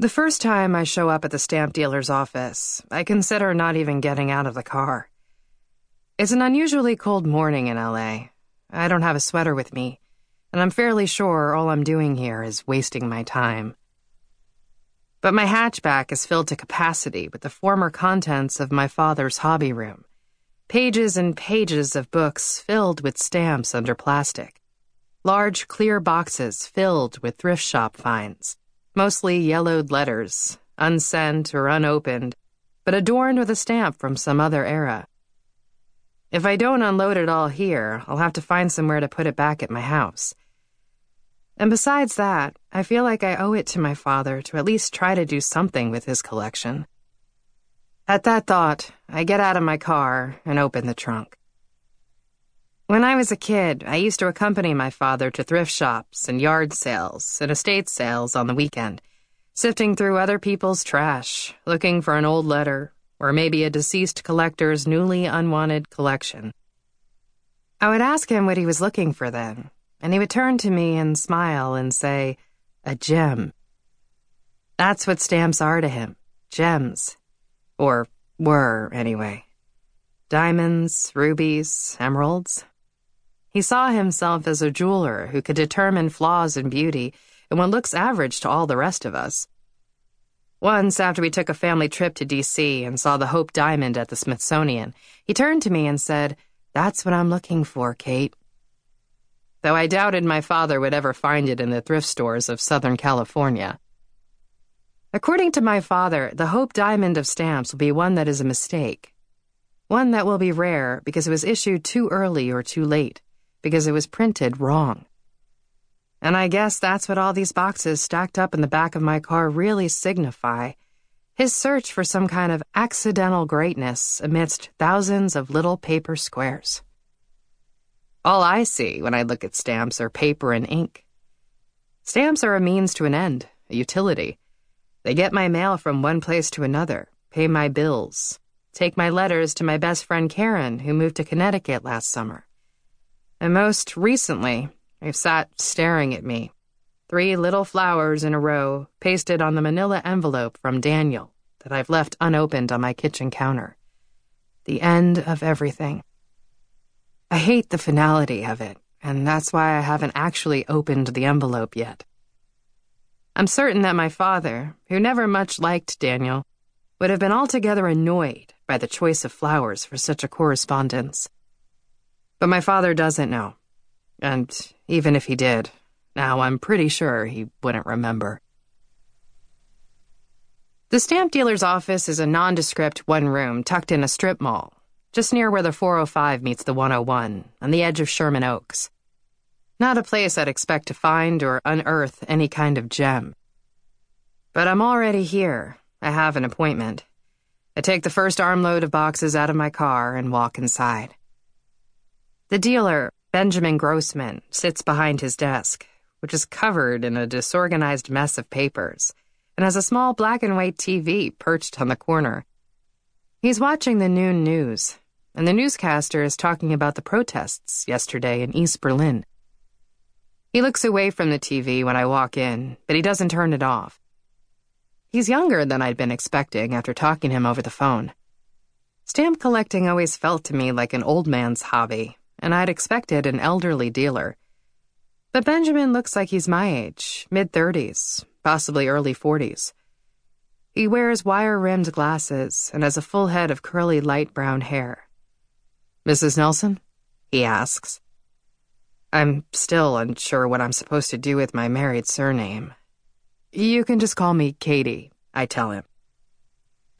The first time I show up at the stamp dealer's office, I consider not even getting out of the car. It's an unusually cold morning in LA. I don't have a sweater with me, and I'm fairly sure all I'm doing here is wasting my time. But my hatchback is filled to capacity with the former contents of my father's hobby room. Pages and pages of books filled with stamps under plastic. Large clear boxes filled with thrift shop finds mostly yellowed letters, unsent or unopened, but adorned with a stamp from some other era. If I don't unload it all here, I'll have to find somewhere to put it back at my house. And besides that, I feel like I owe it to my father to at least try to do something with his collection. At that thought, I get out of my car and open the trunk. When I was a kid, I used to accompany my father to thrift shops and yard sales and estate sales on the weekend, sifting through other people's trash, looking for an old letter or maybe a deceased collector's newly unwanted collection. I would ask him what he was looking for then, and he would turn to me and smile and say, a gem. That's what stamps are to him gems. Or were, anyway. Diamonds, rubies, emeralds. He saw himself as a jeweler who could determine flaws in beauty and what looks average to all the rest of us. Once, after we took a family trip to D.C. and saw the Hope Diamond at the Smithsonian, he turned to me and said, That's what I'm looking for, Kate. Though I doubted my father would ever find it in the thrift stores of Southern California. According to my father, the Hope Diamond of stamps will be one that is a mistake. One that will be rare because it was issued too early or too late because it was printed wrong. And I guess that's what all these boxes stacked up in the back of my car really signify his search for some kind of accidental greatness amidst thousands of little paper squares. All I see when I look at stamps are paper and ink. Stamps are a means to an end, a utility. They get my mail from one place to another, pay my bills, take my letters to my best friend Karen, who moved to Connecticut last summer. And most recently, they've sat staring at me. Three little flowers in a row, pasted on the manila envelope from Daniel that I've left unopened on my kitchen counter. The end of everything. I hate the finality of it, and that's why I haven't actually opened the envelope yet. I'm certain that my father, who never much liked Daniel, would have been altogether annoyed by the choice of flowers for such a correspondence. But my father doesn't know. And even if he did, now I'm pretty sure he wouldn't remember. The stamp dealer's office is a nondescript one room tucked in a strip mall, just near where the 405 meets the 101, on the edge of Sherman Oaks. Not a place I'd expect to find or unearth any kind of gem. But I'm already here. I have an appointment. I take the first armload of boxes out of my car and walk inside. The dealer, Benjamin Grossman, sits behind his desk, which is covered in a disorganized mess of papers, and has a small black and white TV perched on the corner. He's watching the noon news, and the newscaster is talking about the protests yesterday in East Berlin. He looks away from the TV when I walk in, but he doesn't turn it off. He's younger than I'd been expecting after talking to him over the phone. Stamp collecting always felt to me like an old man's hobby, and I'd expected an elderly dealer. But Benjamin looks like he's my age, mid 30s, possibly early 40s. He wears wire rimmed glasses and has a full head of curly light brown hair. Mrs. Nelson? He asks. I'm still unsure what I'm supposed to do with my married surname. You can just call me Katie, I tell him.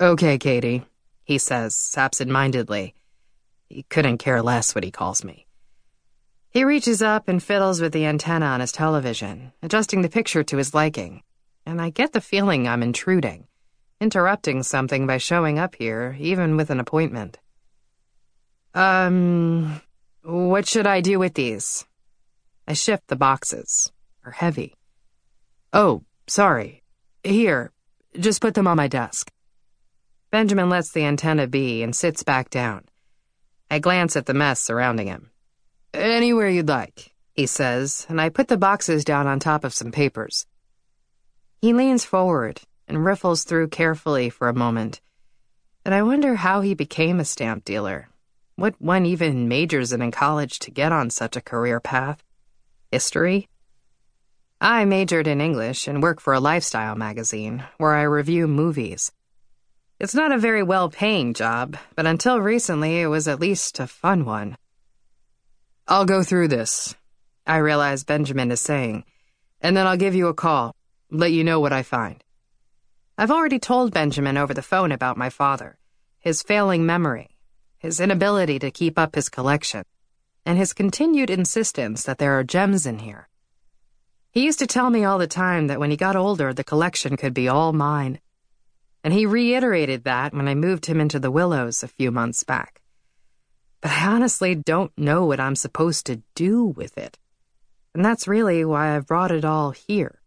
Okay, Katie, he says absent mindedly he couldn't care less what he calls me. He reaches up and fiddles with the antenna on his television, adjusting the picture to his liking, and I get the feeling I'm intruding, interrupting something by showing up here, even with an appointment. Um, what should I do with these? I shift the boxes. They're heavy. Oh, sorry. Here, just put them on my desk. Benjamin lets the antenna be and sits back down. I glance at the mess surrounding him. Anywhere you'd like, he says, and I put the boxes down on top of some papers. He leans forward, and riffles through carefully for a moment. And I wonder how he became a stamp dealer. What one even majors in in college to get on such a career path? History? I majored in English and work for a lifestyle magazine where I review movies. It's not a very well paying job, but until recently it was at least a fun one. I'll go through this, I realize Benjamin is saying, and then I'll give you a call, let you know what I find. I've already told Benjamin over the phone about my father, his failing memory, his inability to keep up his collection, and his continued insistence that there are gems in here. He used to tell me all the time that when he got older, the collection could be all mine. And he reiterated that when I moved him into the Willows a few months back. But I honestly don't know what I'm supposed to do with it. And that's really why I've brought it all here.